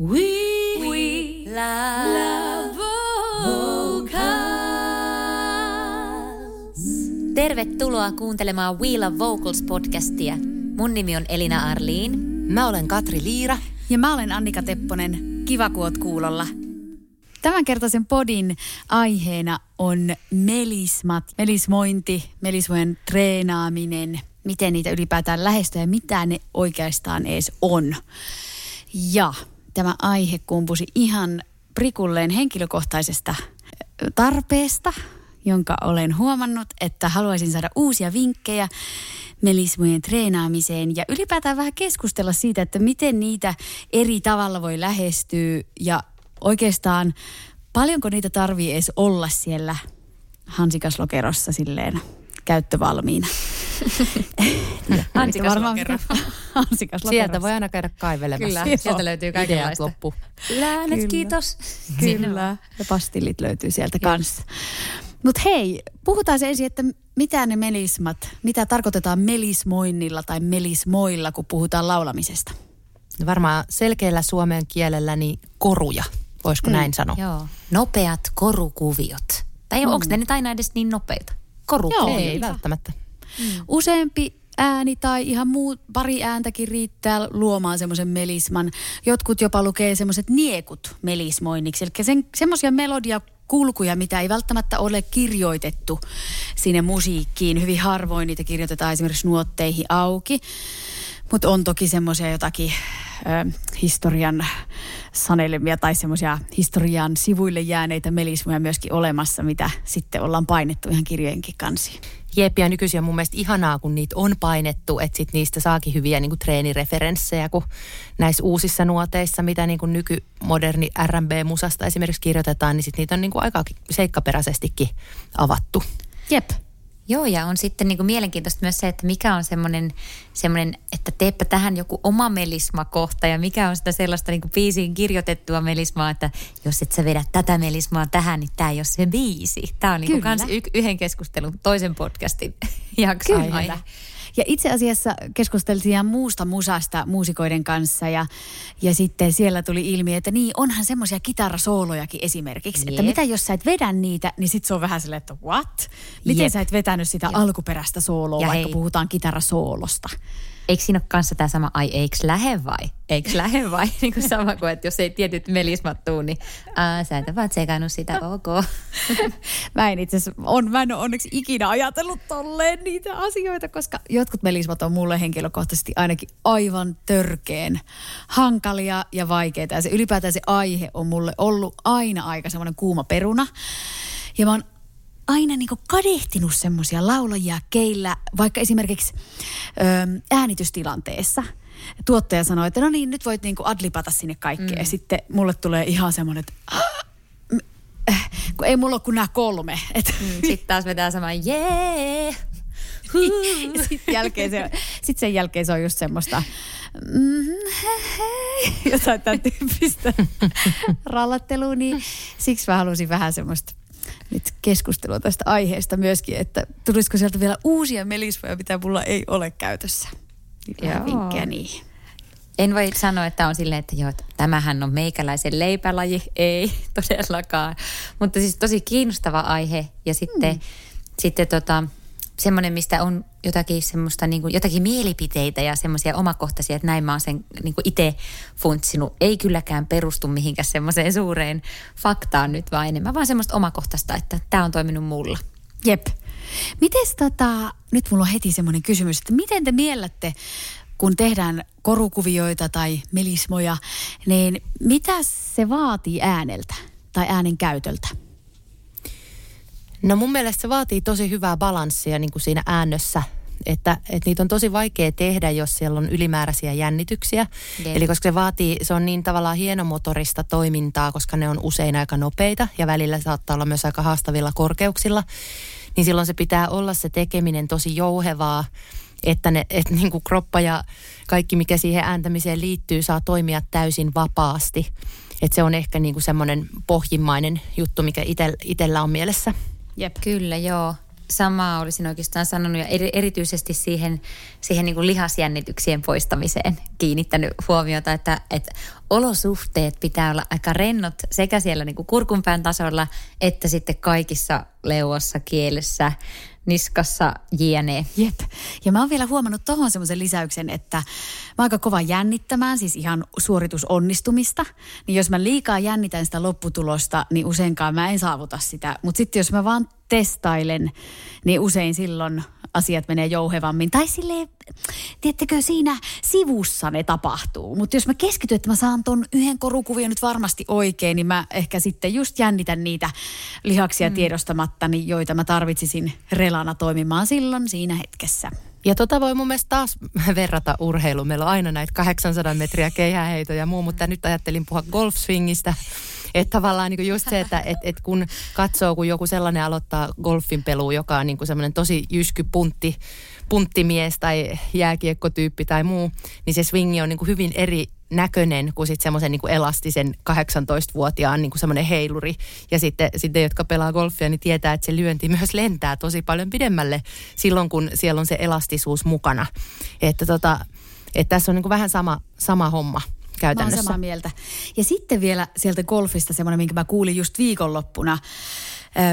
We, we love vocals. Tervetuloa kuuntelemaan We Love Vocals podcastia. Mun nimi on Elina Arliin. Mä olen Katri Liira. Ja mä olen Annika Tepponen. Kiva, kun oot kuulolla. Tämänkertaisen podin aiheena on melismat, melismointi, melismojen treenaaminen, miten niitä ylipäätään lähestyy ja mitä ne oikeastaan edes on. Ja tämä aihe kumpusi ihan prikulleen henkilökohtaisesta tarpeesta, jonka olen huomannut, että haluaisin saada uusia vinkkejä melismojen treenaamiseen ja ylipäätään vähän keskustella siitä, että miten niitä eri tavalla voi lähestyä ja oikeastaan paljonko niitä tarvii edes olla siellä hansikaslokerossa silleen käyttövalmiina. Hansikaslokerro. Hansikaslokerossa. Sieltä voi aina käydä kaivelemassa. Kyllä, sieltä löytyy kaikenlaista. loppu. Läänet, kiitos. Kyllä, ja pastillit löytyy sieltä kanssa. Mutta hei, puhutaan se ensin, että mitä ne melismat, mitä tarkoitetaan melismoinnilla tai melismoilla, kun puhutaan laulamisesta? No varmaan selkeällä suomen kielellä niin koruja, voisiko mm. näin sanoa? Joo, nopeat korukuviot. Tai mm. onko ne nyt aina edes niin nopeita? Korukuviot. Joo, ei välttämättä. Mm. Useampi ääni tai ihan muu, pari ääntäkin riittää luomaan semmoisen melisman. Jotkut jopa lukee semmoiset niekut melismoinniksi. Eli sen, semmoisia melodia kulkuja, mitä ei välttämättä ole kirjoitettu sinne musiikkiin. Hyvin harvoin niitä kirjoitetaan esimerkiksi nuotteihin auki. Mutta on toki semmoisia jotakin ö, historian sanelemia tai semmoisia historian sivuille jääneitä melismoja myöskin olemassa, mitä sitten ollaan painettu ihan kirjojenkin kansiin. Jep, ja nykyisin on mun mielestä ihanaa, kun niitä on painettu, että sit niistä saakin hyviä niin kuin treenireferenssejä, kun näissä uusissa nuoteissa, mitä niin kuin nykymoderni R&B-musasta esimerkiksi kirjoitetaan, niin sit niitä on niin kuin aika seikkaperäisestikin avattu. Jep. Joo, ja on sitten niin kuin mielenkiintoista myös se, että mikä on semmoinen, semmoinen että teepä tähän joku oma melismakohta ja mikä on sitä sellaista niin kuin biisiin kirjoitettua melismaa, että jos et sä vedä tätä melismaa tähän, niin tämä ei ole se biisi. Tämä on niin kuin kans y- yhden keskustelun toisen podcastin jakso. Kyllä. Ja itse asiassa keskusteltiin ihan muusta musasta muusikoiden kanssa ja, ja sitten siellä tuli ilmi, että niin onhan semmoisia kitarasoolojakin esimerkiksi. Jeep. Että mitä jos sä et vedä niitä, niin sit se on vähän silleen, että what? Miten Jeep. sä et vetänyt sitä Jeep. alkuperäistä sooloa, ja vaikka hei. puhutaan kitarasoolosta? Eikö siinä ole kanssa tämä sama, ai eikö lähe vai? Eikö lähe vai? niin kuin sama kuin, että jos ei tietyt melismat tuu, niin sä et vaan tsekannut sitä, ok. mä en itse on, mä en ole onneksi ikinä ajatellut tolleen niitä asioita, koska jotkut melismat on mulle henkilökohtaisesti ainakin aivan törkeen hankalia ja vaikeita. Ja se ylipäätään se aihe on mulle ollut aina aika semmoinen kuuma peruna. Ja mä oon aina niin kadehtinut semmoisia laulajia keillä, vaikka esimerkiksi ö, äänitystilanteessa. Tuottaja sanoi, että no niin, nyt voit niin adlipata sinne kaikkea. Mm. Ja sitten mulle tulee ihan semmoinen, että äh, kun ei mulla ole kuin nämä kolme. Et. Mm, sitten taas vetää sama jee. sitten jälkeen se, sit sen jälkeen se on just semmoista mm, he, he, jotain tämän tyyppistä rallattelua, niin siksi mä halusin vähän semmoista nyt keskustelua tästä aiheesta myöskin, että tulisiko sieltä vielä uusia melisvoja, mitä mulla ei ole käytössä. Vähän vinkkejä niihin. En voi sanoa, että on silleen, että joo, tämähän on meikäläisen leipälaji. Ei todellakaan. Mutta siis tosi kiinnostava aihe. Ja sitten, hmm. sitten tota, semmoinen, mistä on jotakin semmoista niin kuin, jotakin mielipiteitä ja semmoisia omakohtaisia, että näin mä oon sen niin itse funtsinut. Ei kylläkään perustu mihinkään semmoiseen suureen faktaan nyt, vaan enemmän vaan semmoista omakohtaista, että tämä on toiminut mulla. Jep. Mites tota, nyt mulla on heti semmoinen kysymys, että miten te miellätte, kun tehdään korukuvioita tai melismoja, niin mitä se vaatii ääneltä tai äänen käytöltä? No mun mielestä se vaatii tosi hyvää balanssia niin kuin siinä äännössä että, että niitä on tosi vaikea tehdä, jos siellä on ylimääräisiä jännityksiä. Yeah. Eli koska se vaatii, se on niin tavallaan hienomotorista toimintaa, koska ne on usein aika nopeita ja välillä saattaa olla myös aika haastavilla korkeuksilla, niin silloin se pitää olla se tekeminen tosi jouhevaa, että, ne, että niin kuin kroppa ja kaikki, mikä siihen ääntämiseen liittyy, saa toimia täysin vapaasti. Että se on ehkä niin kuin semmoinen pohjimmainen juttu, mikä itsellä on mielessä. Jep. Kyllä, joo. Samaa olisin oikeastaan sanonut ja erityisesti siihen, siihen niin kuin lihasjännityksien poistamiseen kiinnittänyt huomiota, että, että olosuhteet pitää olla aika rennot sekä siellä niin kuin kurkunpään tasolla että sitten kaikissa leuassa, kielessä, niskassa, jne. Jep. Ja mä oon vielä huomannut tohon semmoisen lisäyksen, että mä aika kova jännittämään, siis ihan suoritusonnistumista. Niin jos mä liikaa jännitän sitä lopputulosta, niin useinkaan mä en saavuta sitä. Mutta sitten jos mä vaan testailen, niin usein silloin asiat menee jouhevammin. Tai silleen, tiedättekö, siinä sivussa ne tapahtuu. Mutta jos mä keskityn, että mä saan ton yhden korukuvion nyt varmasti oikein, niin mä ehkä sitten just jännitän niitä lihaksia mm. tiedostamatta, niin joita mä tarvitsisin relana toimimaan silloin siinä hetkessä. Ja tota voi mun mielestä taas verrata urheiluun. Meillä on aina näitä 800 metriä keihäheitoja ja muu, mutta nyt ajattelin puhua golfswingistä. Että tavallaan niin just se, että et, et kun katsoo, kun joku sellainen aloittaa golfin pelu, joka on niin semmoinen tosi jysky puntti, punttimies tai jääkiekkotyyppi tai muu, niin se swingi on niin kuin hyvin eri näköinen kuin sitten semmoisen niin elastisen 18-vuotiaan niin kuin semmoinen heiluri. Ja sitten, sitten, jotka pelaa golfia, niin tietää, että se lyönti myös lentää tosi paljon pidemmälle silloin, kun siellä on se elastisuus mukana. Että, tota, että tässä on niin kuin vähän sama, sama homma käytännössä. Mä samaa mieltä. Ja sitten vielä sieltä golfista semmoinen, minkä mä kuulin just viikonloppuna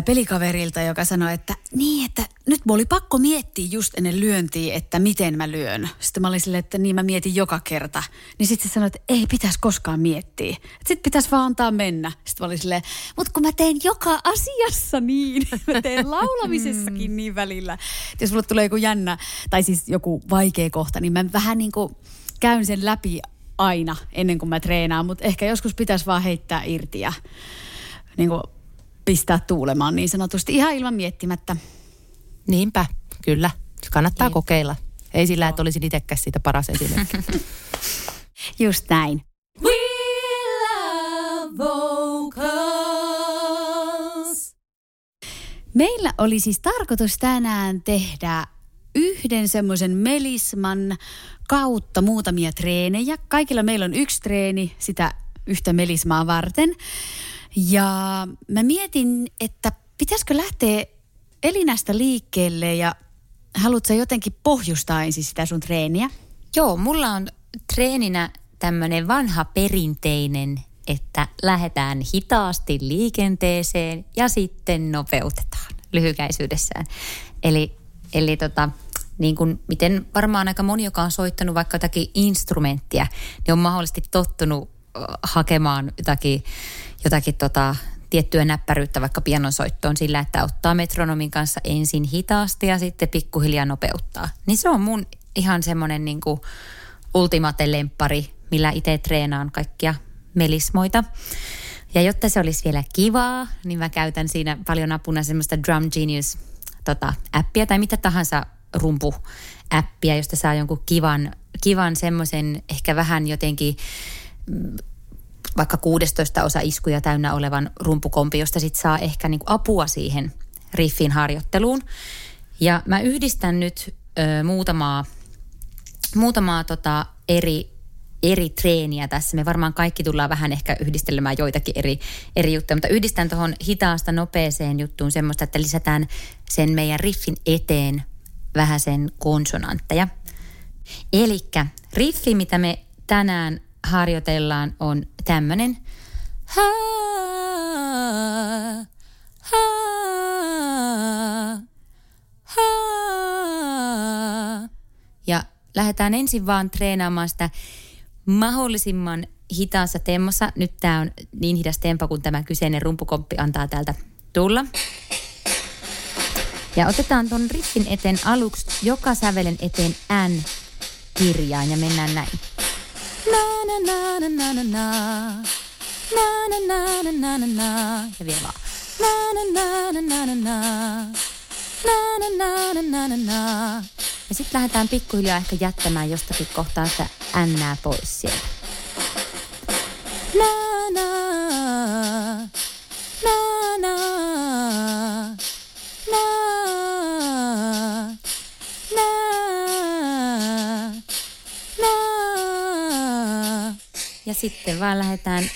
pelikaverilta, joka sanoi, että niin, että nyt mulla oli pakko miettiä just ennen lyöntiä, että miten mä lyön. Sitten mä olin silleen, että niin mä mietin joka kerta. Niin sitten se sanoi, että ei pitäisi koskaan miettiä. Sitten pitäisi vaan antaa mennä. Sitten mä olin silleen, mutta kun mä teen joka asiassa niin. Mä teen laulamisessakin niin välillä. Että jos mulle tulee joku jännä, tai siis joku vaikea kohta, niin mä vähän niin kuin käyn sen läpi aina ennen kuin mä treenaan, mutta ehkä joskus pitäisi vaan heittää irti ja niin kuin pistää tuulemaan niin sanotusti ihan ilman miettimättä. Niinpä, kyllä. Kannattaa niin. kokeilla. Ei sillä, että olisin itsekäs siitä paras esimerkki. Just näin. We love vocals. Meillä oli siis tarkoitus tänään tehdä yhden semmoisen melisman kautta muutamia treenejä. Kaikilla meillä on yksi treeni sitä yhtä melismaa varten. Ja mä mietin, että pitäisikö lähteä Elinästä liikkeelle ja haluatko jotenkin pohjustaa ensin sitä sun treeniä? Joo, mulla on treeninä tämmöinen vanha perinteinen, että lähdetään hitaasti liikenteeseen ja sitten nopeutetaan lyhykäisyydessään. Eli, eli tota, niin kuin miten varmaan aika moni, joka on soittanut vaikka jotakin instrumenttia, niin on mahdollisesti tottunut hakemaan jotakin, jotakin tota, tiettyä näppäryyttä vaikka pianonsoittoon sillä, että ottaa metronomin kanssa ensin hitaasti ja sitten pikkuhiljaa nopeuttaa. Niin se on mun ihan semmoinen niin ultimate lemppari, millä itse treenaan kaikkia melismoita. Ja jotta se olisi vielä kivaa, niin mä käytän siinä paljon apuna semmoista Drum Genius tota, appia tai mitä tahansa rumpu-appia, josta saa jonkun kivan, kivan semmoisen ehkä vähän jotenkin mm, vaikka 16 osa iskuja täynnä olevan rumpukompi, josta sitten saa ehkä niinku apua siihen riffin harjoitteluun. Ja mä yhdistän nyt ö, muutamaa, muutamaa tota eri, eri treeniä tässä. Me varmaan kaikki tullaan vähän ehkä yhdistelemään joitakin eri, eri juttuja, mutta yhdistän tuohon hitaasta nopeeseen juttuun semmoista, että lisätään sen meidän riffin eteen vähän sen konsonantteja. Elikkä riffi, mitä me tänään harjoitellaan, on tämmöinen. Ja lähdetään ensin vaan treenaamaan sitä mahdollisimman hitaassa temmossa. Nyt tämä on niin hidas tempo, kun tämä kyseinen rumpukoppi antaa täältä tulla. Ja otetaan ton riffin eteen aluksi joka sävelen eteen N-kirjaan ja mennään näin. Na na na na na na. Na na na na na na na. Ja vielä vaan. Na na na na na na na. Na na na na na na na. Ja sitten lähdetään pikkuhiljaa ehkä jättämään jostakin kohtaa sitä N pois sieltä. Na na. Na na. Na Ja sitten vaan lähdetään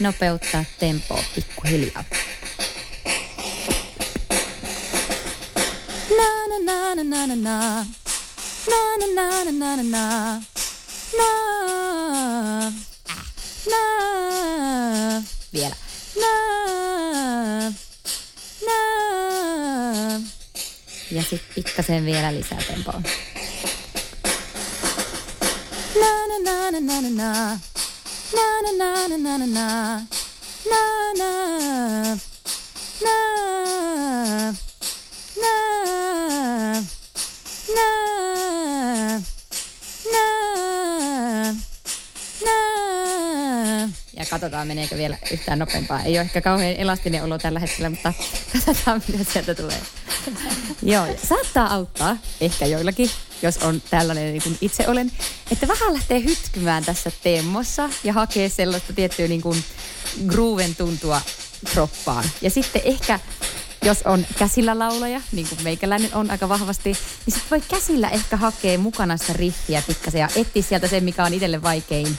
nopeuttaa tempoa pikkuhiljaa. Na na na na na na na. Na na na na na na na. Na. na. Vielä. Na, na. Ja sitten pikkasen vielä lisää tempoa. Na na na na. Na na na na na na na. Na na. Na. Katsotaan, meneekö vielä yhtään nopeampaa. Ei ole ehkä kauhean elastinen olo tällä hetkellä, mutta katsotaan, mitä sieltä tulee. Joo, saattaa auttaa, ehkä joillakin, jos on tällainen niin kuin itse olen, että vähän lähtee hytkymään tässä temmossa ja hakee sellaista tiettyä niin kuin grooven tuntua kroppaan. Ja sitten ehkä jos on käsillä laulaja, niin kuin meikäläinen on aika vahvasti, niin sitten voi käsillä ehkä hakea mukana sitä riffiä pikkasen ja etsiä sieltä sen, mikä on itselle vaikein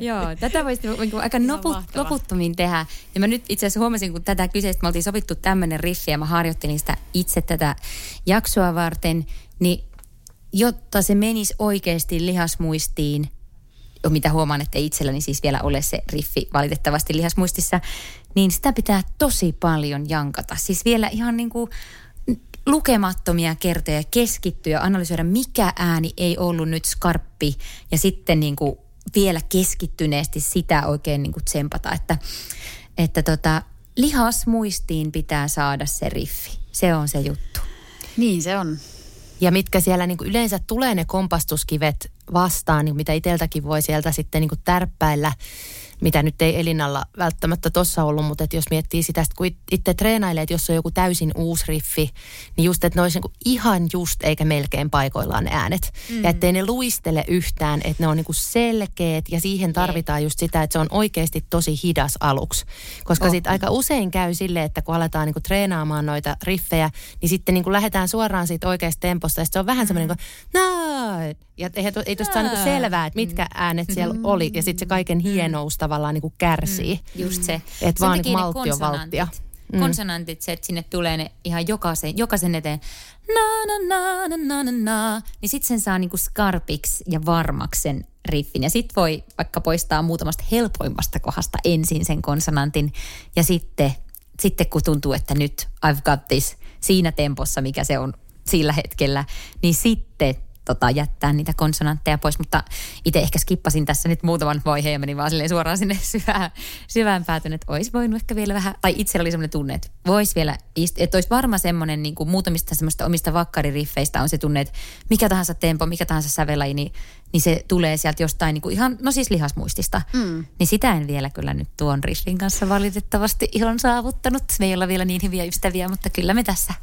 joo, tätä voisi niinku aika noput, mahtavaa. loputtomiin tehdä. Ja mä nyt itse asiassa huomasin, kun tätä kyseistä me oltiin sovittu tämmöinen riffi ja mä harjoittelin sitä itse tätä jaksoa varten, niin jotta se menisi oikeasti lihasmuistiin, mitä huomaan, että ei itselläni siis vielä ole se riffi valitettavasti lihasmuistissa, niin sitä pitää tosi paljon jankata. Siis vielä ihan niin kuin lukemattomia kertoja keskittyä, analysoida mikä ääni ei ollut nyt skarppi ja sitten niin kuin vielä keskittyneesti sitä oikein niin kuin tsempata, että, että tota, lihasmuistiin pitää saada se riffi. Se on se juttu. Niin se on. Ja mitkä siellä niin kuin yleensä tulee ne kompastuskivet vastaan, niin mitä itseltäkin voi sieltä sitten niin kuin tärppäillä, mitä nyt ei Elinalla välttämättä tuossa ollut, mutta että jos miettii sitä, sit kun it- itse treenailee, että jos on joku täysin uusi riffi, niin just, että ne olisi niin kuin ihan just eikä melkein paikoillaan ne äänet. Mm. Ja ettei ne luistele yhtään, että ne on niin kuin selkeät ja siihen tarvitaan just sitä, että se on oikeasti tosi hidas aluksi. Koska Oh. sitten aika usein käy silleen, että kun aletaan niin kuin treenaamaan noita riffejä, niin sitten niin kuin lähdetään suoraan siitä oikeasta temposta ja se on vähän semmoinen niin kuin, no, ja ei, ei tuosta saa niin kuin selvää, että mitkä äänet siellä oli ja sitten se kaiken hienous tavallaan niin kuin kärsii. Just se. Et Sen vaan ne maltti on valttia. konsonantit- Konsonantit, se, että sinne tulee ne ihan jokaisen, jokaisen eteen na na na na na na na, niin sitten sen saa niinku skarpiksi ja varmaksi sen riffin. Ja sitten voi vaikka poistaa muutamasta helpoimmasta kohdasta ensin sen konsonantin ja sitten, sitten kun tuntuu, että nyt I've got this siinä tempossa, mikä se on sillä hetkellä, niin sitten tota, jättää niitä konsonantteja pois, mutta itse ehkä skippasin tässä nyt muutaman vaiheen ja menin vaan silleen suoraan sinne syvään, syvään päätyn, että olisi voinut ehkä vielä vähän, tai itsellä oli semmoinen tunne, että voisi vielä, että olisi varmaan semmoinen niin kuin muutamista semmoista omista vakkaririffeistä on se tunne, että mikä tahansa tempo, mikä tahansa sävelaji, niin, niin se tulee sieltä jostain niin kuin ihan, no siis lihasmuistista. Mm. Niin sitä en vielä kyllä nyt tuon riffin kanssa valitettavasti ihan saavuttanut. Me ei olla vielä niin hyviä ystäviä, mutta kyllä me tässä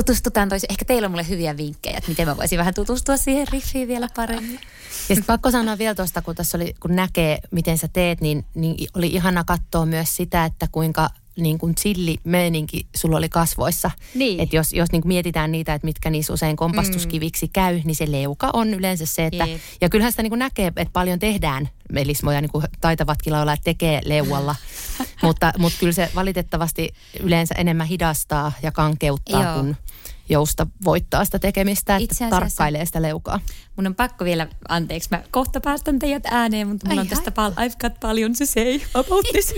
tutustutaan toisiin. Ehkä teillä on mulle hyviä vinkkejä, että miten mä voisin vähän tutustua siihen riffiin vielä paremmin. Ja sitten pakko sanoa vielä tuosta, kun tässä oli, kun näkee, miten sä teet, niin, niin oli ihana katsoa myös sitä, että kuinka niin kuin chilli-meininki sulla oli kasvoissa. Niin. Että jos, jos niin kuin mietitään niitä, että mitkä niissä usein kompastuskiviksi käy, niin se leuka on yleensä se, että... Jep. Ja kyllähän sitä niin kuin näkee, että paljon tehdään melismoja, niin kuin taitavatkin laulajat tekee leualla. mutta, mutta kyllä se valitettavasti yleensä enemmän hidastaa ja kankeuttaa, Joo. kun jousta voittaa sitä tekemistä, että Itse tarkkailee sitä leukaa. Mun on pakko vielä, anteeksi, mä kohta päästän teidät ääneen, mutta mulla Ai on tästä pal- I've got paljon to say about this.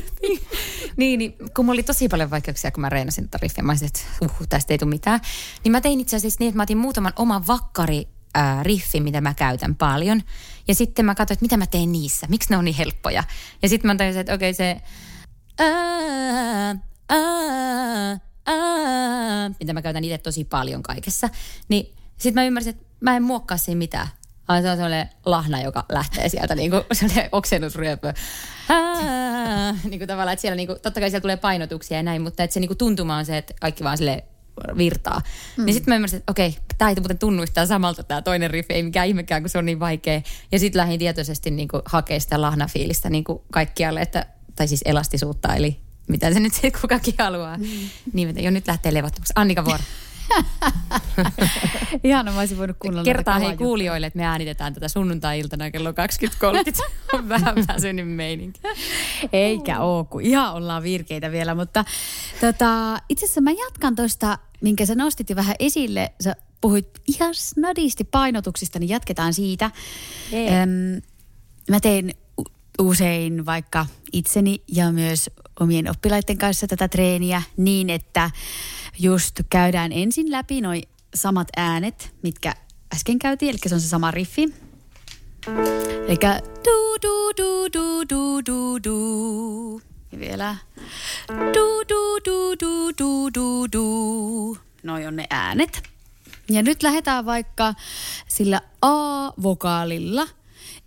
niin, niin, kun mulla oli tosi paljon vaikeuksia, kun mä reenasin tätä riffiä, mä olisin, että uh, tästä ei tule mitään. Niin mä tein itse asiassa niin, että mä otin muutaman oman vakkari ää, riffin, mitä mä käytän paljon. Ja sitten mä katsoin, että mitä mä teen niissä, miksi ne on niin helppoja. Ja sitten mä tajusin, että okei se... Ää, ää, ää, mitä mä käytän itse tosi paljon kaikessa. Niin sitten mä ymmärsin, että mä en muokkaa siinä mitään. Vaan se on sellainen lahna, joka lähtee sieltä niin kuin sellainen oksennusryöpö. Ää, niin kuin tavallaan, että siellä niin kuin, totta kai siellä tulee painotuksia ja näin, mutta että se niin kuin tuntuma on se, että kaikki vaan sille virtaa. Mm. Niin sitten mä ymmärsin, että okei, tämä ei muuten tunnu yhtään samalta tämä toinen riffi, ei mikään ihmekään, kun se on niin vaikea. Ja sitten lähdin tietoisesti niin kuin hakea sitä lahnafiilistä niin kuin kaikkialle, että, tai siis elastisuutta, eli mitä se nyt sitten kukakin haluaa. Mm. Niin, jo nyt lähtee levottomaksi. Annika vuoro. Ihan mä olisin voinut kuunnella Kertaa hei kuulijoille, että me äänitetään tätä sunnuntai-iltana kello 20.30. On vähän väsynyt meininki. Eikä oo, kun ihan ollaan virkeitä vielä. Mutta tota, itse asiassa mä jatkan tuosta, minkä sä nostit jo vähän esille. Sä puhuit ihan snadisti painotuksista, niin jatketaan siitä. Öm, mä teen usein vaikka itseni ja myös omien oppilaiden kanssa tätä treeniä niin, että just käydään ensin läpi noin samat äänet, mitkä äsken käytiin, eli se on se sama riffi. Eli du du du du du du du. Ja vielä du du du du du du du. Noi on ne äänet. Ja nyt lähdetään vaikka sillä A-vokaalilla.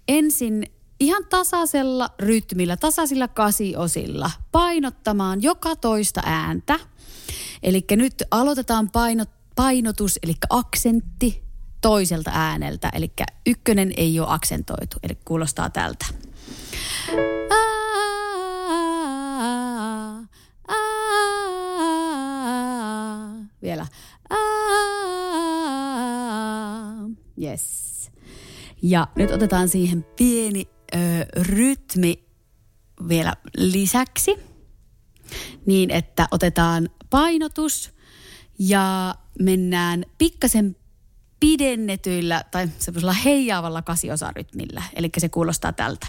Ensin ihan tasaisella rytmillä, tasaisilla kasiosilla painottamaan joka toista ääntä. Eli nyt aloitetaan painot, painotus, eli aksentti toiselta ääneltä. Eli ykkönen ei ole aksentoitu, eli kuulostaa tältä. Vielä. Yes. Ja nyt otetaan siihen pieni ö, rytmi vielä lisäksi. Niin, että otetaan painotus ja mennään pikkasen pidennetyillä tai semmoisella heijaavalla kasiosarytmillä. Eli se kuulostaa tältä.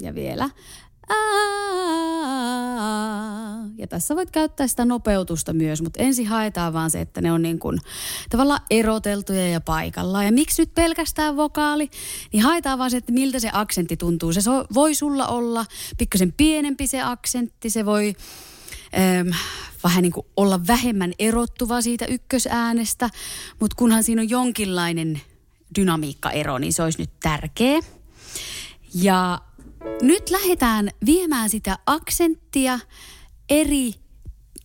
Ja vielä. Tässä voit käyttää sitä nopeutusta myös, mutta ensin haetaan vaan se, että ne on niin kuin tavallaan eroteltuja ja paikallaan. Ja miksi nyt pelkästään vokaali? Niin haetaan vaan se, että miltä se aksentti tuntuu. Se voi sulla olla pikkasen pienempi se aksentti, se voi ähm, vähän niin kuin olla vähemmän erottuva siitä ykkösäänestä, mutta kunhan siinä on jonkinlainen dynamiikkaero, niin se olisi nyt tärkeä. Ja nyt lähdetään viemään sitä aksenttia eri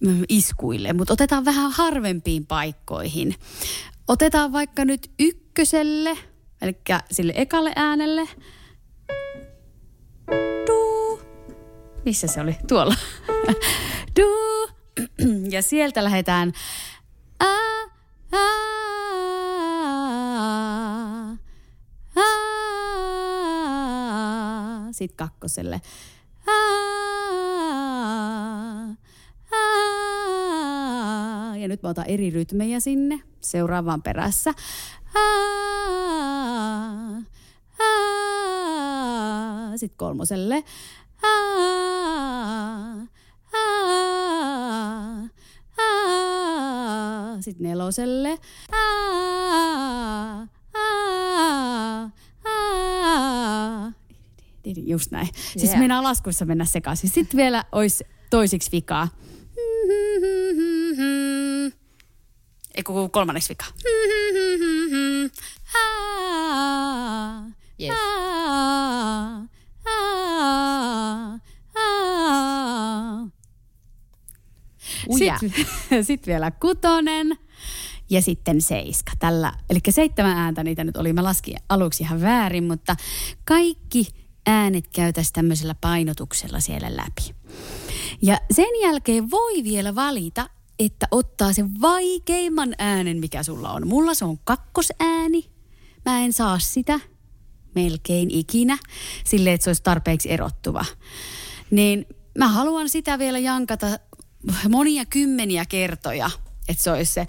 mm, iskuille, mutta otetaan vähän harvempiin paikkoihin. Otetaan vaikka nyt ykköselle, eli sille ekalle äänelle. Du. Missä se oli? Tuolla. Du. Ja sieltä lähdetään. A, a, Sitten kakkoselle. Ja nyt mä otan eri rytmejä sinne seuraavaan perässä. Sitten kolmoselle. Sitten neloselle. Just näin. Siis yeah. mennään laskussa mennä sekaisin. Sitten vielä olisi toisiksi vikaa. Ei kun kolmanneksi vika. Yes. Sitten sit vielä kutonen ja sitten seiska. Tällä, eli seitsemän ääntä niitä nyt oli. Mä laskin aluksi ihan väärin, mutta kaikki äänet käytäisiin tämmöisellä painotuksella siellä läpi. Ja sen jälkeen voi vielä valita, että ottaa sen vaikeimman äänen, mikä sulla on. Mulla se on kakkosääni. Mä en saa sitä melkein ikinä sille, että se olisi tarpeeksi erottuva. Niin mä haluan sitä vielä jankata monia kymmeniä kertoja, että se olisi se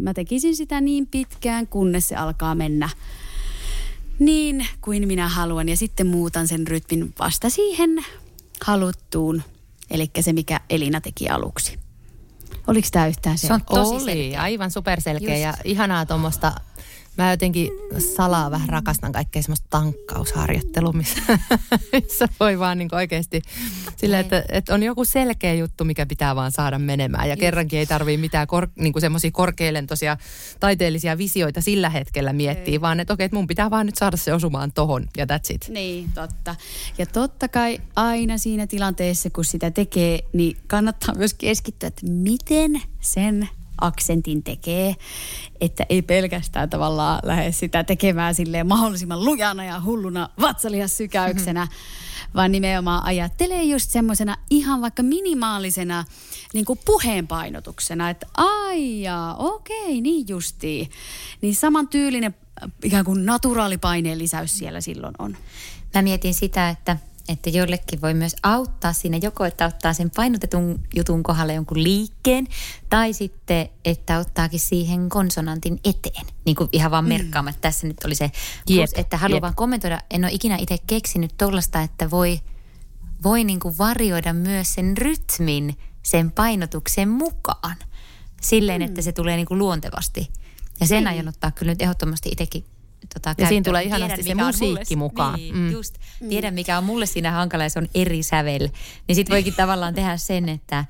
Mä tekisin sitä niin pitkään, kunnes se alkaa mennä niin kuin minä haluan. Ja sitten muutan sen rytmin vasta siihen haluttuun, eli se mikä Elina teki aluksi. Oliko tämä yhtään se? Se on tosi Oli, selkeä. aivan superselkeä Just. ja ihanaa tuommoista Mä jotenkin salaa vähän rakastan kaikkea semmoista tankkausharjoittelua, missä, missä voi vaan niin oikeasti sillä, että, että, on joku selkeä juttu, mikä pitää vaan saada menemään. Ja kerrankin ei tarvii mitään kor, niin semmoisia korkealentoisia taiteellisia visioita sillä hetkellä miettiä, ei. vaan että okei, että mun pitää vaan nyt saada se osumaan tohon ja that's it. Niin, totta. Ja totta kai aina siinä tilanteessa, kun sitä tekee, niin kannattaa myös keskittyä, että miten sen aksentin tekee, että ei pelkästään tavallaan lähde sitä tekemään silleen mahdollisimman lujana ja hulluna vatsalihassykäyksenä, mm-hmm. vaan nimenomaan ajattelee just semmoisena ihan vaikka minimaalisena niin kuin puheenpainotuksena, että aijaa, okei, niin justiin. Niin saman tyylinen ikään kuin naturaalipaineen lisäys siellä silloin on. Mä mietin sitä, että että jollekin voi myös auttaa siinä joko, että ottaa sen painotetun jutun kohdalle jonkun liikkeen, tai sitten, että ottaakin siihen konsonantin eteen. Niin kuin ihan vaan mm. merkkaamaan, että tässä nyt oli se, plus, että haluan vaan kommentoida, en ole ikinä itse keksinyt tuollaista, että voi, voi niin kuin varjoida myös sen rytmin sen painotuksen mukaan. Silleen, mm. että se tulee niin kuin luontevasti. Ja sen niin. aion ottaa kyllä nyt ehdottomasti itsekin tota, Ja siinä tulee ihanasti se musiikki mulle, mukaan. Niin, mm. just. Tiedän, mikä on mulle siinä hankala ja se on eri sävel. Niin sit voikin tavallaan tehdä sen, että,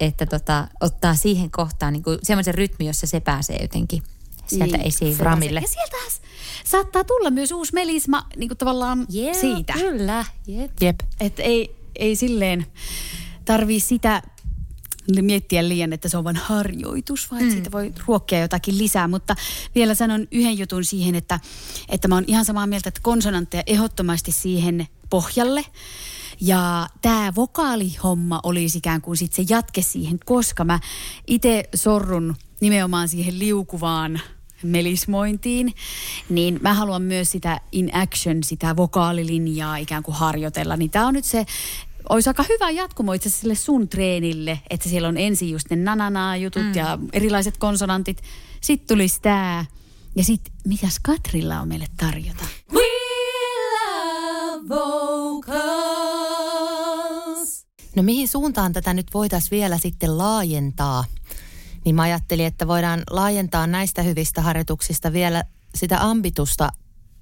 että tota, ottaa siihen kohtaan niin semmoisen rytmi, jossa se pääsee jotenkin sieltä niin. esiin framille. Ja sieltä saattaa tulla myös uusi melisma niin kuin tavallaan yeah, siitä. Kyllä, jep. jep. Että ei, ei silleen tarvii sitä miettiä liian, että se on vain harjoitus, vaan mm. siitä voi ruokkia jotakin lisää. Mutta vielä sanon yhden jutun siihen, että, että mä oon ihan samaa mieltä, että konsonantteja ehdottomasti siihen pohjalle. Ja tämä vokaalihomma olisi ikään kuin sit se jatke siihen, koska mä itse sorrun nimenomaan siihen liukuvaan melismointiin, niin mä haluan myös sitä in action, sitä vokaalilinjaa ikään kuin harjoitella. Niin tämä on nyt se olisi aika hyvä jatkumo itse sille sun treenille, että siellä on ensin just ne nananaa jutut mm. ja erilaiset konsonantit. Sitten tulisi tämä. Ja sitten, mitäs Katrilla on meille tarjota? We love vocals. No mihin suuntaan tätä nyt voitaisiin vielä sitten laajentaa? Niin mä ajattelin, että voidaan laajentaa näistä hyvistä harjoituksista vielä sitä ambitusta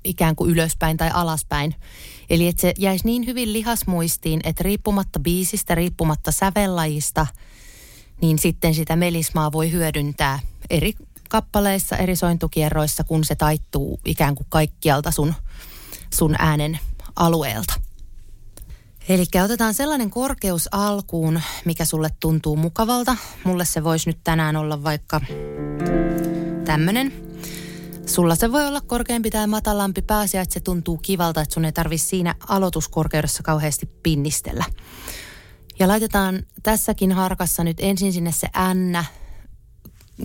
ikään kuin ylöspäin tai alaspäin. Eli että se jäisi niin hyvin lihasmuistiin, että riippumatta biisistä, riippumatta sävellajista, niin sitten sitä melismaa voi hyödyntää eri kappaleissa, eri sointukierroissa, kun se taittuu ikään kuin kaikkialta sun, sun äänen alueelta. Eli otetaan sellainen korkeus alkuun, mikä sulle tuntuu mukavalta. Mulle se voisi nyt tänään olla vaikka tämmöinen. Sulla se voi olla korkeampi tai matalampi pääsiä, että se tuntuu kivalta, että sun ei tarvi siinä aloituskorkeudessa kauheasti pinnistellä. Ja laitetaan tässäkin harkassa nyt ensin sinne se N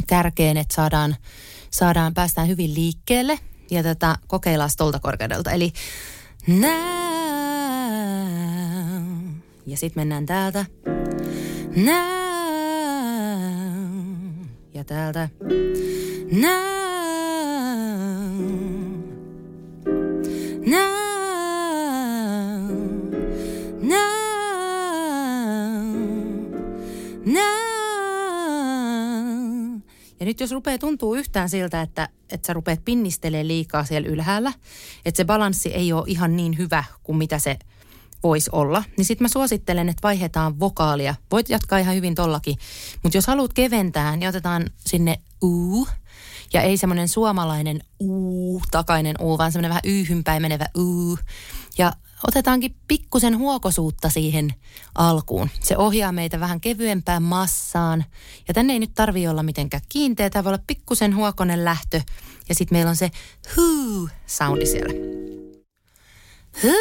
kärkeen, että saadaan, saadaan päästään hyvin liikkeelle. Ja tätä kokeillaan tuolta korkeudelta. Eli now. Ja sitten mennään täältä. Now. Ja täältä. Now. Ja nyt jos rupeaa tuntuu yhtään siltä, että, että sä rupeat pinnistelee liikaa siellä ylhäällä, että se balanssi ei ole ihan niin hyvä kuin mitä se voisi olla, niin sitten mä suosittelen, että vaihdetaan vokaalia. Voit jatkaa ihan hyvin tollakin, mutta jos haluat keventää, niin otetaan sinne uu, ja ei semmoinen suomalainen uu, takainen uu, vaan semmoinen vähän yyhympäin menevä uu. Ja otetaankin pikkusen huokosuutta siihen alkuun. Se ohjaa meitä vähän kevyempään massaan. Ja tänne ei nyt tarvi olla mitenkään kiinteä. Tämä voi olla pikkusen huokonen lähtö. Ja sitten meillä on se huu soundi siellä. Huu,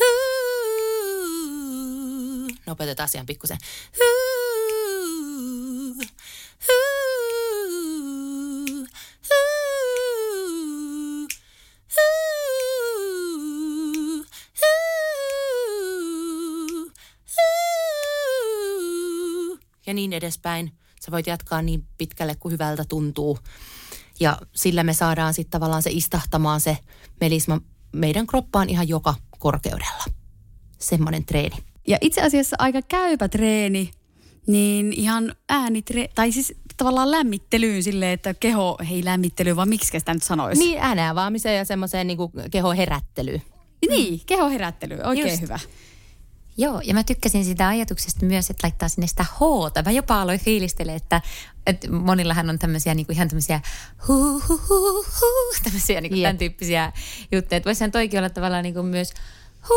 huu. Nopeutetaan asian pikkusen. Huu, edespäin. Sä voit jatkaa niin pitkälle kuin hyvältä tuntuu. Ja sillä me saadaan sitten tavallaan se istahtamaan se melisma meidän kroppaan ihan joka korkeudella. Semmoinen treeni. Ja itse asiassa aika käypä treeni niin ihan ääni, tai siis tavallaan lämmittelyyn silleen, että keho, hei lämmittely, vaan miksi sitä nyt sanoisi? Niin, ääneen avaamiseen ja semmoiseen niin keho herättelyyn. Niin, keho herättely, oikein Just. hyvä. Joo, ja mä tykkäsin sitä ajatuksesta myös, että laittaa sinne sitä hoota. Mä jopa aloin fiilistellä, että, että monillahan on tämmöisiä niin kuin ihan tämmöisiä hu hu hu hu, tämmöisiä niin kuin tämän tyyppisiä juttuja. Että voisihan toikin olla tavallaan niin kuin myös hu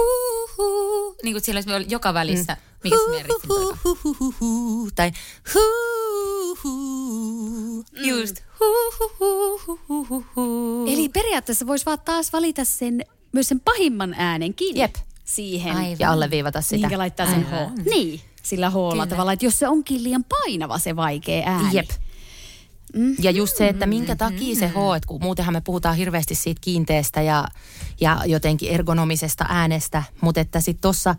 hu, niin kuin siellä olisi joka välissä. Mm. Mikä se tai hu, hu, just hu, hu, hu, hu, hu, hu. Eli periaatteessa voisi vaan taas valita sen, myös sen pahimman äänenkin. Jep siihen. Aivan. Ja alleviivata sitä. Mihinkä laittaa sen H. Niin, sillä Hlla tavalla, että jos se onkin liian painava se vaikea ääni. Jep. Mm. Ja just se, että minkä takia se H, että kun muutenhan me puhutaan hirveästi siitä kiinteästä ja, ja jotenkin ergonomisesta äänestä, mutta että sitten tuossa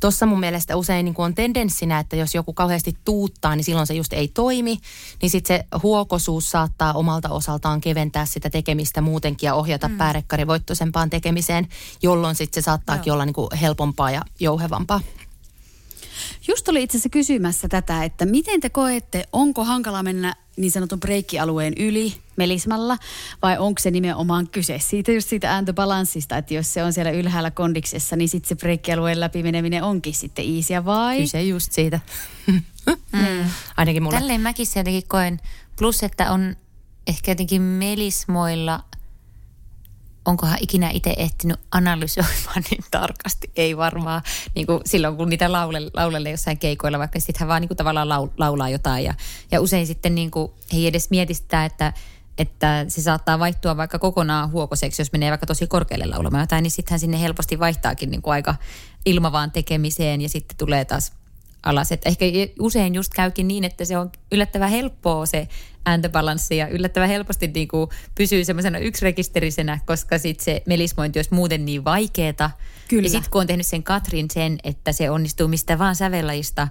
Tuossa mun mielestä usein niin on tendenssinä, että jos joku kauheasti tuuttaa, niin silloin se just ei toimi. Niin sitten se huokosuus saattaa omalta osaltaan keventää sitä tekemistä muutenkin ja ohjata mm. päärekkarivoittoisempaan tekemiseen, jolloin sitten se saattaakin Joo. olla niin helpompaa ja jouhevampaa. Just oli itse asiassa kysymässä tätä, että miten te koette, onko hankala mennä niin sanotun breikkialueen yli melismalla, vai onko se nimenomaan kyse siitä just siitä ääntöbalanssista, että jos se on siellä ylhäällä kondiksessa, niin sitten se breikkialueen läpi meneminen onkin sitten iisiä vai? Kyse just siitä. mm. Ainakin mulle. Tälleen mäkin jotenkin koen, plus että on ehkä jotenkin melismoilla onkohan ikinä itse ehtinyt analysoimaan niin tarkasti? Ei varmaan. Niin kuin silloin, kun niitä laulelle, laulelle jossain keikoilla, vaikka sitten hän vaan niin kuin tavallaan laul, laulaa jotain. Ja, ja usein sitten niin kuin, ei edes mieti sitä, että, että se saattaa vaihtua vaikka kokonaan huokoseksi, jos menee vaikka tosi korkealle laulamaan jotain, niin sittenhän sinne helposti vaihtaakin niin kuin aika ilmavaan tekemiseen ja sitten tulee taas alas. Ehkä usein just käykin niin, että se on yllättävän helppoa se ääntöbalanssi ja yllättävän helposti niin kuin pysyy semmoisena yksirekisterisenä, koska sitten se melismointi olisi muuten niin vaikeeta. Kyllä. Ja sitten kun on tehnyt sen Katrin sen, että se onnistuu mistä vaan sävellajista,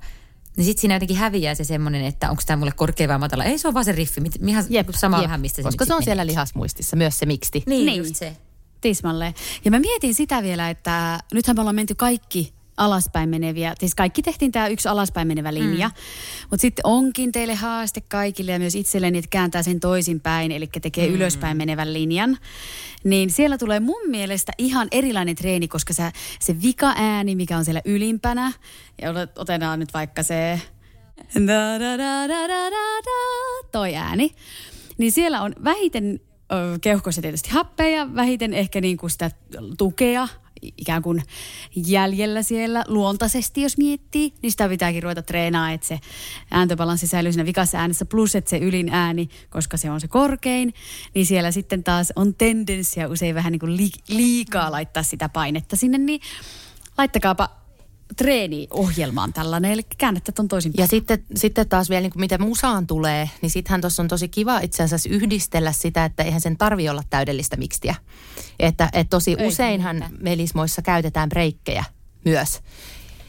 niin sitten siinä jotenkin häviää se semmoinen, että onko tämä mulle korkea vai matala. Ei se on vaan se riffi, ihan jep, sama jep. vähän, mistä se Koska se on siellä lihasmuistissa, myös se miksti. Niin, niin. just se. Tismalleen. Ja mä mietin sitä vielä, että nythän me ollaan menty kaikki alaspäin meneviä, siis kaikki tehtiin tämä yksi alaspäin menevä linja, mm. mutta sitten onkin teille haaste kaikille ja myös itselleni, että kääntää sen toisinpäin, eli tekee mm. ylöspäin menevän linjan. Niin siellä tulee mun mielestä ihan erilainen treeni, koska sä, se vika-ääni, mikä on siellä ylimpänä, ja otetaan nyt vaikka se da, da, da, da, da, da, toi ääni, niin siellä on vähiten keuhkossa tietysti happeja, vähiten ehkä niin kuin sitä tukea, ikään kuin jäljellä siellä luontaisesti, jos miettii, niin sitä pitääkin ruveta treenaa, että se ääntöbalanssi säilyy siinä vikassa äänessä, plus että se ylin ääni, koska se on se korkein, niin siellä sitten taas on tendenssiä usein vähän niin kuin liikaa laittaa sitä painetta sinne, niin laittakaapa treeniohjelmaan tällainen, eli käännettä on toisin. Ja sitten, sitten taas vielä, niin kuin miten musaan tulee, niin sittenhän tuossa on tosi kiva itse asiassa yhdistellä sitä, että eihän sen tarvi olla täydellistä mikstiä. Että, että tosi Ei, useinhan niin. melismoissa käytetään breikkejä myös.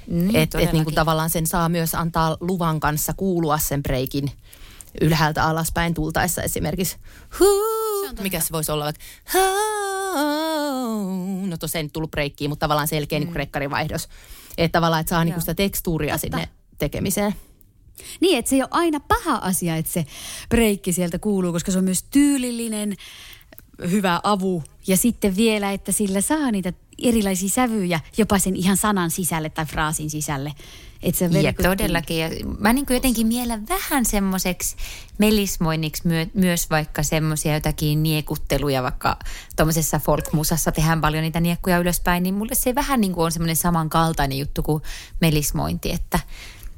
Niin, että et niin kuin tavallaan sen saa myös antaa luvan kanssa kuulua sen breikin ylhäältä alaspäin tultaessa esimerkiksi. Huu, se mikä se voisi olla vaikka no tuossa ei nyt tullut breikkiin, mutta tavallaan selkeä mm. niin rekkarivaihdos. Että tavallaan, että saa niinku sitä tekstuuria Totta. sinne tekemiseen. Niin, että se ei ole aina paha asia, että se breikki sieltä kuuluu, koska se on myös tyylillinen, hyvä avu. Ja sitten vielä, että sillä saa niitä erilaisia sävyjä jopa sen ihan sanan sisälle tai fraasin sisälle. Et se ja todellakin. Ja mä niin jotenkin mielen vähän semmoiseksi melismoinniksi myö, myös vaikka semmoisia jotakin niekutteluja, vaikka tuommoisessa folkmusassa tehdään paljon niitä niekkuja ylöspäin, niin mulle se vähän niin kuin on semmoinen samankaltainen juttu kuin melismointi, että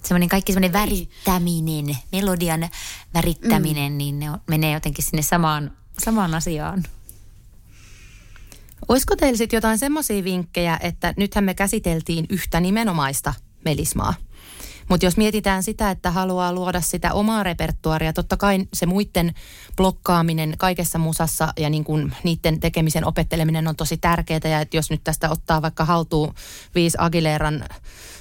semmoinen kaikki semmoinen niin. värittäminen, melodian värittäminen, mm. niin ne on, menee jotenkin sinne samaan, samaan asiaan. Olisiko teillä sitten jotain semmoisia vinkkejä, että nythän me käsiteltiin yhtä nimenomaista melismaa. Mutta jos mietitään sitä, että haluaa luoda sitä omaa repertuaria, totta kai se muiden blokkaaminen kaikessa musassa ja niin kun niiden tekemisen opetteleminen on tosi tärkeää. Ja että jos nyt tästä ottaa vaikka haltuun viisi Aguileran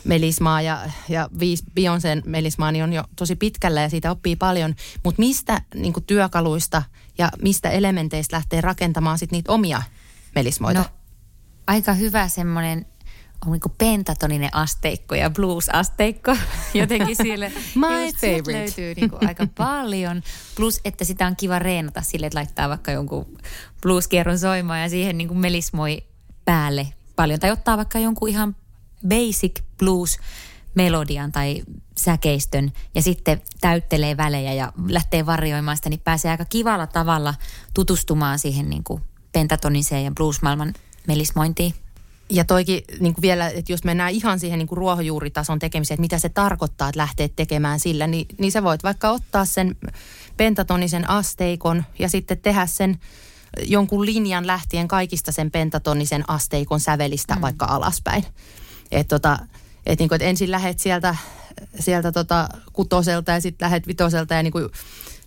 melismaa ja, ja viisi Beyoncén melismaa, niin on jo tosi pitkällä ja siitä oppii paljon. Mutta mistä niin työkaluista ja mistä elementeistä lähtee rakentamaan sit niitä omia melismoita? No, aika hyvä semmoinen on niin pentatoninen asteikko ja blues-asteikko. Jotenkin siellä My favorite. löytyy niin kuin aika paljon. Plus, että sitä on kiva reenata sille, että laittaa vaikka jonkun blueskierron soimaan ja siihen niin kuin melismoi päälle paljon. Tai ottaa vaikka jonkun ihan basic blues melodian tai säkeistön ja sitten täyttelee välejä ja lähtee varjoimaan sitä, niin pääsee aika kivalla tavalla tutustumaan siihen niin kuin pentatoniseen ja bluesmaailman melismointiin. Ja toikin niin kuin vielä, että jos mennään ihan siihen niin kuin ruohonjuuritason tekemiseen, että mitä se tarkoittaa, että lähtee tekemään sillä, niin, niin sä voit vaikka ottaa sen pentatonisen asteikon ja sitten tehdä sen jonkun linjan lähtien kaikista sen pentatonisen asteikon sävelistä mm. vaikka alaspäin. Että tota, et niin kuin, et ensin lähet sieltä, sieltä tota kutoselta ja sitten lähet vitoselta ja niin kuin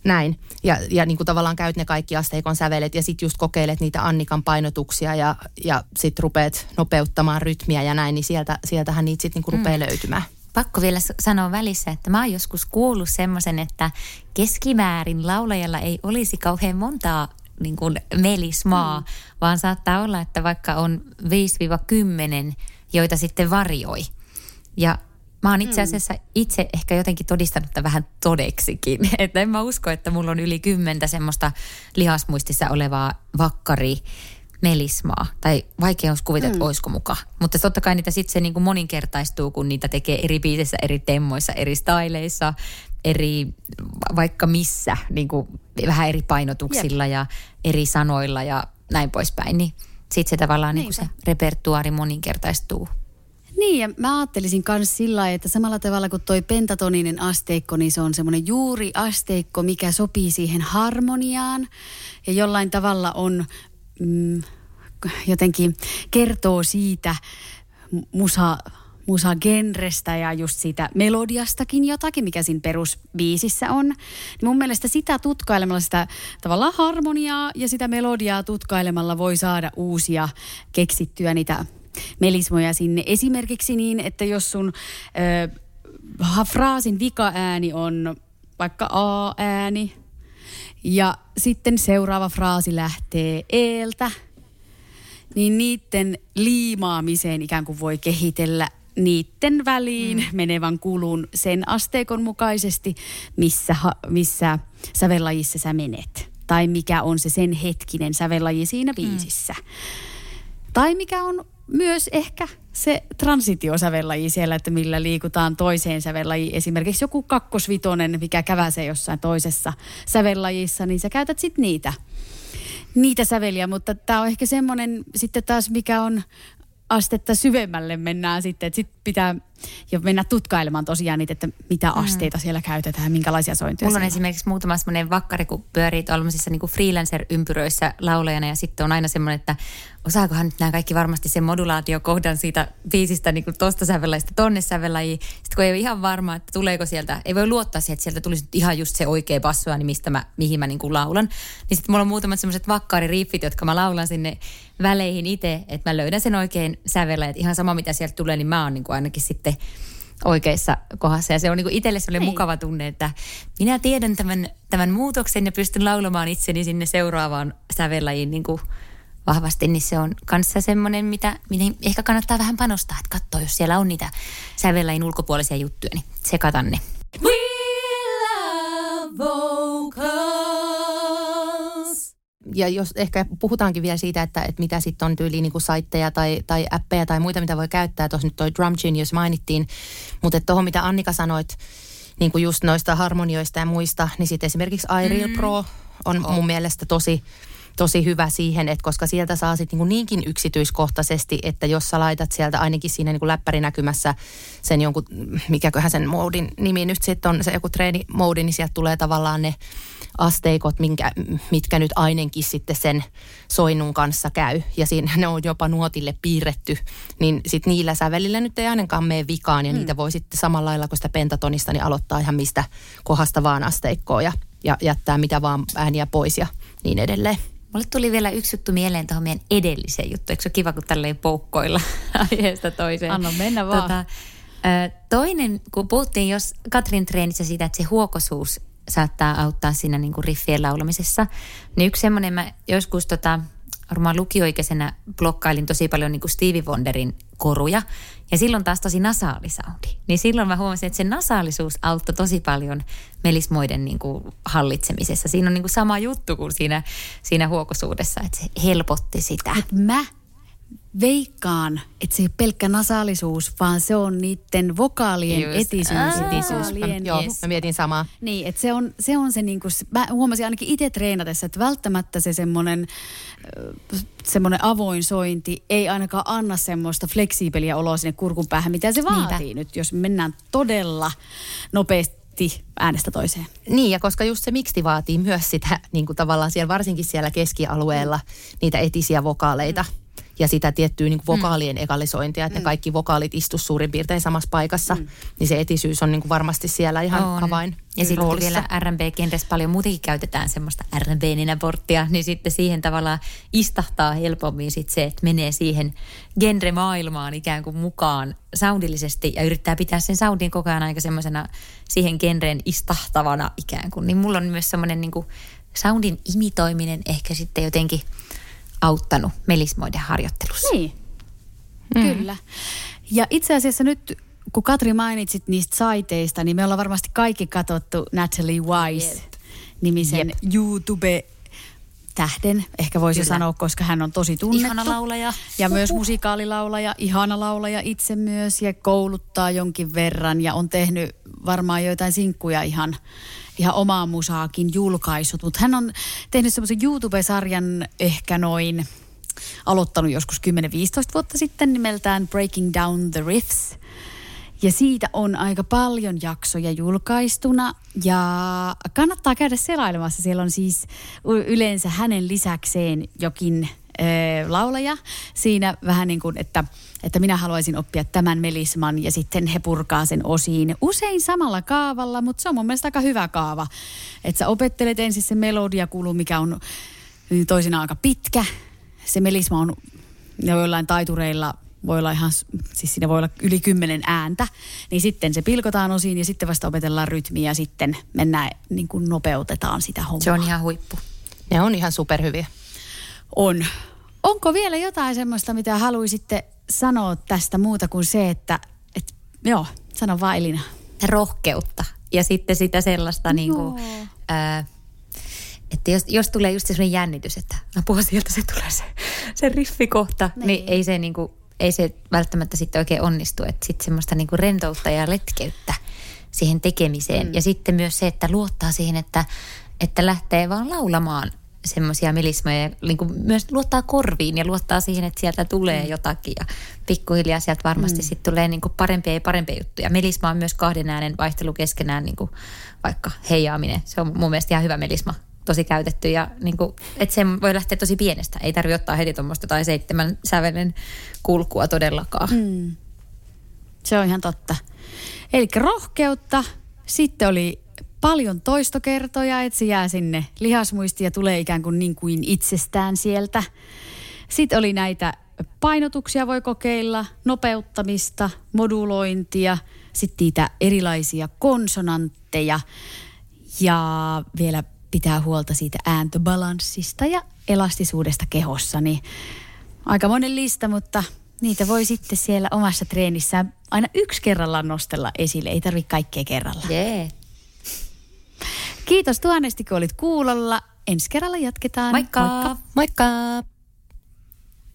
näin. Ja, ja niin kuin tavallaan käyt ne kaikki asteikon sävelet ja sitten just kokeilet niitä Annikan painotuksia ja, ja sitten rupeat nopeuttamaan rytmiä ja näin, niin sieltä, sieltähän niitä sitten niin rupeaa mm. löytymään. Pakko vielä sanoa välissä, että mä oon joskus kuullut semmoisen, että keskimäärin laulajalla ei olisi kauhean montaa niin kuin melismaa, mm. vaan saattaa olla, että vaikka on 5-10, joita sitten varjoi. Ja mä oon itse asiassa itse ehkä jotenkin todistanut tämän vähän todeksikin. Että en mä usko, että mulla on yli kymmentä semmoista lihasmuistissa olevaa vakkari melismaa. Tai vaikea olisi kuvitella, että olisiko muka. Mutta totta kai niitä sitten se niin kuin moninkertaistuu, kun niitä tekee eri biisissä, eri temmoissa, eri styleissa, eri vaikka missä, niin kuin vähän eri painotuksilla ja eri sanoilla ja näin poispäin. Niin sitten se tavallaan niin kuin se repertuaari moninkertaistuu. Niin, ja mä ajattelisin myös sillä että samalla tavalla kuin toi pentatoninen asteikko, niin se on semmoinen juuri asteikko, mikä sopii siihen harmoniaan. Ja jollain tavalla on mm, jotenkin kertoo siitä musa, musagenrestä ja just siitä melodiastakin jotakin, mikä siinä perusbiisissä on. Niin mun mielestä sitä tutkailemalla, sitä tavallaan harmoniaa ja sitä melodiaa tutkailemalla voi saada uusia keksittyä niitä melismoja sinne. Esimerkiksi niin, että jos sun ö, fraasin vika-ääni on vaikka A-ääni ja sitten seuraava fraasi lähtee eeltä, niin niiden liimaamiseen ikään kuin voi kehitellä niiden väliin mm. menevän kulun sen asteikon mukaisesti, missä, missä sävellajissa sä menet. Tai mikä on se sen hetkinen sävellaji siinä biisissä. Mm. Tai mikä on myös ehkä se transitiosävellaji siellä, että millä liikutaan toiseen sävellajiin. Esimerkiksi joku kakkosvitonen, mikä käväsee jossain toisessa sävellajissa, niin sä käytät sitten niitä, niitä säveliä. Mutta tämä on ehkä semmoinen sitten taas, mikä on astetta syvemmälle mennään sitten, että sitten pitää jo mennä tutkailemaan tosiaan niitä, että mitä asteita mm. siellä käytetään, minkälaisia sointuja Mulla on siellä esimerkiksi muutama semmoinen vakkari, kun pyörii tuollaisissa niin freelancer-ympyröissä laulajana ja sitten on aina semmoinen, että osaakohan nyt nämä kaikki varmasti sen modulaatiokohdan siitä biisistä niin kuin tosta sävellajista tonne sävellajiin. Sitten kun ei ole ihan varma, että tuleeko sieltä, ei voi luottaa siihen, että sieltä tulisi nyt ihan just se oikea basso, niin mistä mä, mihin mä niin kuin laulan. Niin sitten mulla on muutamat semmoiset vakkaririffit, jotka mä laulan sinne väleihin itse, että mä löydän sen oikein sävellajat. Ihan sama mitä sieltä tulee, niin mä oon niin kuin ainakin sitten oikeassa kohdassa. Ja se on niin kuin itselle sellainen mukava tunne, että minä tiedän tämän, tämän muutoksen ja pystyn laulamaan itseni sinne seuraavaan sävellajiin niin kuin vahvasti, niin se on kanssa semmoinen, mitä, mihin ehkä kannattaa vähän panostaa, että katsoa, jos siellä on niitä sävellajin ulkopuolisia juttuja, niin sekata ne. We love vocals. ja jos ehkä puhutaankin vielä siitä, että, että mitä sitten on tyyliin niin kuin saitteja tai, tai appeja tai muita, mitä voi käyttää. Tuossa nyt toi Drum Genius mainittiin, mutta tuohon mitä Annika sanoit, niin kuin just noista harmonioista ja muista, niin sitten esimerkiksi iReal mm. Pro on oh. mun mielestä tosi, tosi hyvä siihen, että koska sieltä saa sitten niin niinkin yksityiskohtaisesti, että jos sä laitat sieltä ainakin siinä niin kuin läppärinäkymässä sen jonkun, mikäköhän sen moodin nimi nyt sitten on, se joku treenimoodi, niin sieltä tulee tavallaan ne asteikot, minkä, mitkä nyt ainenkin sitten sen soinnun kanssa käy. Ja siinä ne on jopa nuotille piirretty, niin sitten niillä sävelillä nyt ei ainakaan mene vikaan. Ja mm. niitä voi sitten samalla lailla kuin sitä pentatonista, niin aloittaa ihan mistä kohdasta vaan asteikkoa ja, ja jättää mitä vaan ääniä pois ja niin edelleen. Mulle tuli vielä yksi juttu mieleen tuohon meidän edelliseen juttuun. Eikö se ole kiva, kun tälleen poukkoilla aiheesta toiseen? Anna mennä vaan. Tota, toinen, kun puhuttiin jos Katrin treenissä siitä, että se huokosuus saattaa auttaa siinä niin kuin riffien laulamisessa, niin yksi semmoinen, mä joskus tota, varmaan lukioikäisenä blokkailin tosi paljon niin kuin Stevie Wonderin koruja. Ja silloin taas tosi nasaalisaundi. Niin silloin mä huomasin, että se nasaalisuus auttoi tosi paljon melismoiden niin kuin hallitsemisessa. Siinä on niin kuin sama juttu kuin siinä, siinä huokosuudessa, että se helpotti sitä. Et mä veikkaan, että se ei ole pelkkä nasaalisuus, vaan se on niiden vokaalien Just. etisyys. Aa. Vokaalien, Mä, joo, yes. mä mietin samaa. Niin, että se on se, on se niin kuin, mä huomasin ainakin itse treenatessa, että välttämättä se semmoinen semmoinen avoin sointi ei ainakaan anna semmoista fleksiibeliä oloa sinne kurkun päähän, mitä se vaatii Niinpä. nyt, jos mennään todella nopeasti äänestä toiseen. Niin, ja koska just se miksi vaatii myös sitä niin kuin tavallaan siellä, varsinkin siellä keskialueella, niitä etisiä vokaaleita. Ja sitä tiettyä niin kuin vokaalien egalisointia, että ne kaikki vokaalit istu suurin piirtein samassa paikassa. Niin se etisyys on niin kuin varmasti siellä ihan On. avain Ja sitten vielä R&B-kentässä paljon muutenkin käytetään semmoista R&B-nenäporttia, niin sitten siihen tavallaan istahtaa helpommin sit se, että menee siihen genre-maailmaan ikään kuin mukaan soundillisesti ja yrittää pitää sen soundin koko ajan aika semmoisena siihen genreen istahtavana ikään kuin. Niin mulla on myös semmoinen niin soundin imitoiminen ehkä sitten jotenkin auttanut melismoiden harjoittelussa. Niin, mm. kyllä. Ja itse asiassa nyt, kun Katri mainitsit niistä saiteista, niin me ollaan varmasti kaikki katsottu Natalie Wise-nimisen YouTube tähden, ehkä voisi Kyllä. sanoa, koska hän on tosi tunnettu. Ihana laulaja. Ja myös musikaalilaulaja, ihana laulaja itse myös ja kouluttaa jonkin verran ja on tehnyt varmaan joitain sinkkuja ihan, ihan omaa musaakin julkaisut. Mutta hän on tehnyt semmoisen YouTube-sarjan ehkä noin, aloittanut joskus 10-15 vuotta sitten nimeltään Breaking Down the Riffs. Ja siitä on aika paljon jaksoja julkaistuna ja kannattaa käydä selailemassa. Siellä on siis yleensä hänen lisäkseen jokin laulaja siinä vähän niin kuin, että, että minä haluaisin oppia tämän melisman ja sitten he purkaa sen osiin. Usein samalla kaavalla, mutta se on mun mielestä aika hyvä kaava. Että sä opettelet ensin se melodiakulu, mikä on toisinaan aika pitkä. Se melisma on joillain taitureilla voi olla ihan, siis siinä voi olla yli kymmenen ääntä, niin sitten se pilkotaan osiin ja sitten vasta opetellaan rytmiä ja sitten mennään, niin kuin nopeutetaan sitä hommaa. Se on ihan huippu. Ne on ihan superhyviä. On. Onko vielä jotain semmoista, mitä haluaisitte sanoa tästä muuta kuin se, että, että joo, sano vaan Elina. rohkeutta ja sitten sitä sellaista niin kuin, ää, että jos, jos tulee just sellainen jännitys, että apua sieltä se tulee se, se riffikohta, niin, niin ei, se, niin kuin, ei se välttämättä sitten oikein onnistu. Että sitten semmoista niin kuin rentoutta ja letkeyttä siihen tekemiseen. Mm. Ja sitten myös se, että luottaa siihen, että, että lähtee vaan laulamaan semmoisia melismoja ja niin kuin myös luottaa korviin ja luottaa siihen, että sieltä tulee mm. jotakin ja pikkuhiljaa sieltä varmasti mm. sitten tulee niin kuin parempia ja parempia juttuja. Melisma on myös kahden äänen vaihtelu keskenään, niin kuin vaikka heijaaminen. Se on mun mielestä ihan hyvä melisma, tosi käytetty ja niin kuin, että se voi lähteä tosi pienestä. Ei tarvitse ottaa heti tuommoista tai seitsemän sävelen kulkua todellakaan. Mm. Se on ihan totta. Eli rohkeutta, sitten oli paljon toistokertoja, että se jää sinne lihasmuistiin ja tulee ikään kuin, niin kuin itsestään sieltä. Sitten oli näitä painotuksia voi kokeilla, nopeuttamista, modulointia, sitten niitä erilaisia konsonantteja ja vielä pitää huolta siitä ääntöbalanssista ja elastisuudesta kehossa. Niin aika monen lista, mutta niitä voi sitten siellä omassa treenissään aina yksi kerrallaan nostella esille. Ei tarvitse kaikkea kerralla. Jee. Kiitos tuhannesti, kun olit kuulolla. Ensi kerralla jatketaan. Moikka! Moikka! Moikka!